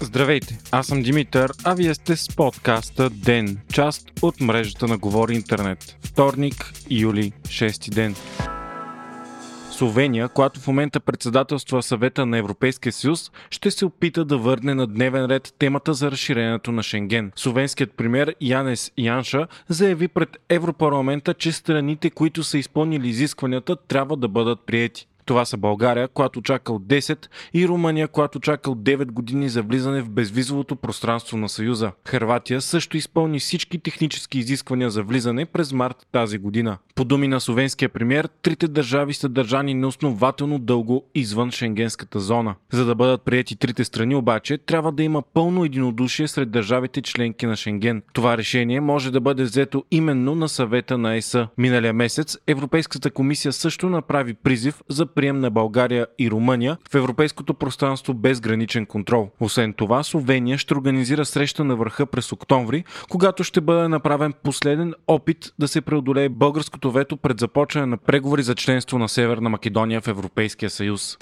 Здравейте, аз съм Димитър, а вие сте с подкаста ДЕН, част от мрежата на Говори Интернет. Вторник, юли, 6 ден. Словения, която в момента председателства съвета на Европейския съюз, ще се опита да върне на дневен ред темата за разширението на Шенген. Словенският премьер Янес Янша заяви пред Европарламента, че страните, които са изпълнили изискванията, трябва да бъдат приети. Това са България, която чака от 10 и Румъния, която чака от 9 години за влизане в безвизовото пространство на Съюза. Хърватия също изпълни всички технически изисквания за влизане през март тази година. По думи на словенския премьер, трите държави са държани неоснователно дълго извън шенгенската зона. За да бъдат приети трите страни обаче, трябва да има пълно единодушие сред държавите членки на Шенген. Това решение може да бъде взето именно на съвета на ЕС. Миналия месец Европейската комисия също направи призив за прием на България и Румъния в европейското пространство без граничен контрол. Освен това, Словения ще организира среща на върха през октомври, когато ще бъде направен последен опит да се преодолее българското вето пред започване на преговори за членство на Северна Македония в Европейския съюз.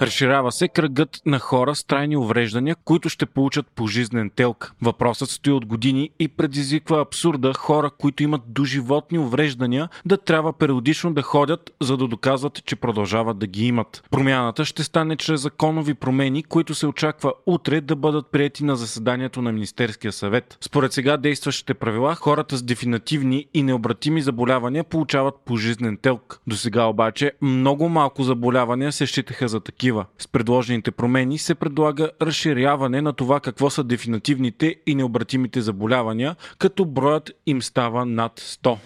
Разширява се кръгът на хора с трайни увреждания, които ще получат пожизнен телк. Въпросът стои от години и предизвиква абсурда хора, които имат доживотни увреждания, да трябва периодично да ходят, за да доказват, че продължават да ги имат. Промяната ще стане чрез законови промени, които се очаква утре да бъдат прияти на заседанието на Министерския съвет. Според сега действащите правила, хората с дефинитивни и необратими заболявания получават пожизнен телк. До сега обаче много малко заболявания се считаха за такива такива. С предложените промени се предлага разширяване на това какво са дефинитивните и необратимите заболявания, като броят им става над 100.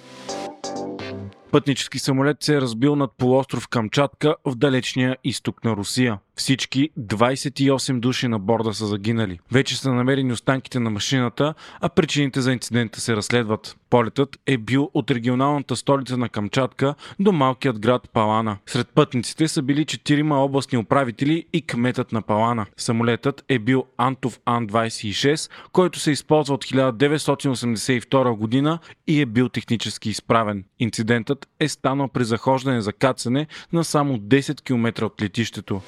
Пътнически самолет се е разбил над полуостров Камчатка в далечния изток на Русия. Всички 28 души на борда са загинали. Вече са намерени останките на машината, а причините за инцидента се разследват. Полетът е бил от регионалната столица на Камчатка до малкият град Палана. Сред пътниците са били 4 областни управители и кметът на Палана. Самолетът е бил Антов Ан-26, който се използва от 1982 година и е бил технически изправен. Инцидентът е станал при захождане за кацане на само 10 км от летището.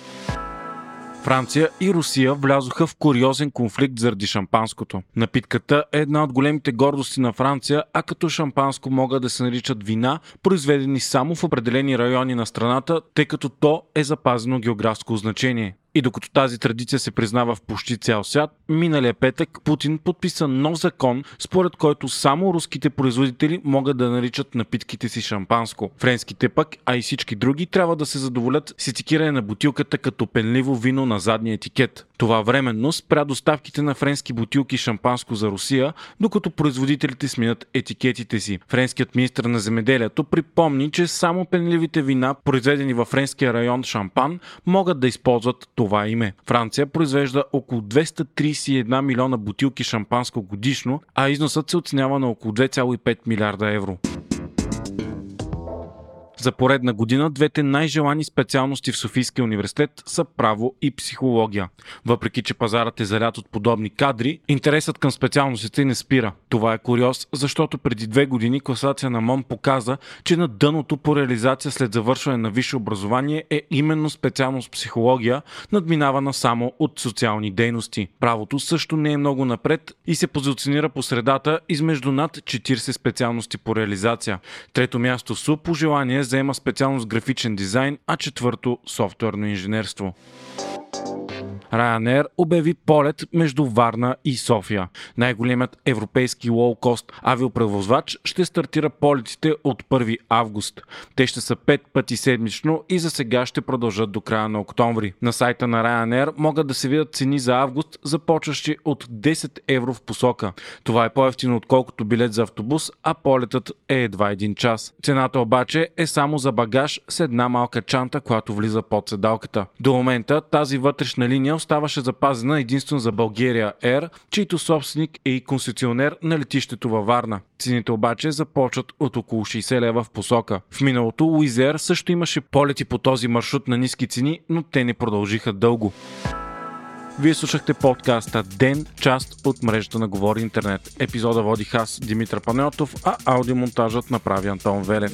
Франция и Русия влязоха в куриозен конфликт заради шампанското. Напитката е една от големите гордости на Франция, а като шампанско могат да се наричат вина, произведени само в определени райони на страната, тъй като то е запазено географско значение. И докато тази традиция се признава в почти цял свят, миналия петък Путин подписа нов закон, според който само руските производители могат да наричат напитките си шампанско. Френските пък, а и всички други, трябва да се задоволят с етикиране на бутилката като пенливо вино на задния етикет. Това временно спря доставките на френски бутилки шампанско за Русия, докато производителите сменят етикетите си. Френският министр на земеделието припомни, че само пенливите вина, произведени във френския район Шампан, могат да използват това име. Франция произвежда около 231 милиона бутилки шампанско годишно, а износът се оценява на около 2,5 милиарда евро. За поредна година двете най-желани специалности в Софийския университет са право и психология. Въпреки, че пазарът е заряд от подобни кадри, интересът към специалностите не спира. Това е куриоз, защото преди две години класация на МОН показа, че на дъното по реализация след завършване на висше образование е именно специалност психология, надминавана само от социални дейности. Правото също не е много напред и се позиционира по средата измежду над 40 специалности по реализация. Трето място СУ по желание заема специалност графичен дизайн, а четвърто софтуерно инженерство. Ryanair обяви полет между Варна и София. Най-големият европейски лоукост авиопревозвач ще стартира полетите от 1 август. Те ще са 5 пъти седмично и за сега ще продължат до края на октомври. На сайта на Ryanair могат да се видят цени за август, започващи от 10 евро в посока. Това е по-ефтино отколкото билет за автобус, а полетът е едва един час. Цената обаче е само за багаж с една малка чанта, която влиза под седалката. До момента тази вътрешна линия оставаше запазена единствено за България Air, чийто собственик е и конституционер на летището във Варна. Цените обаче започват от около 60 лева в посока. В миналото Уизер също имаше полети по този маршрут на ниски цени, но те не продължиха дълго. Вие слушахте подкаста Ден, част от мрежата на Говори Интернет. Епизода водих аз, Димитър Панеотов, а аудиомонтажът направи Антон Велев.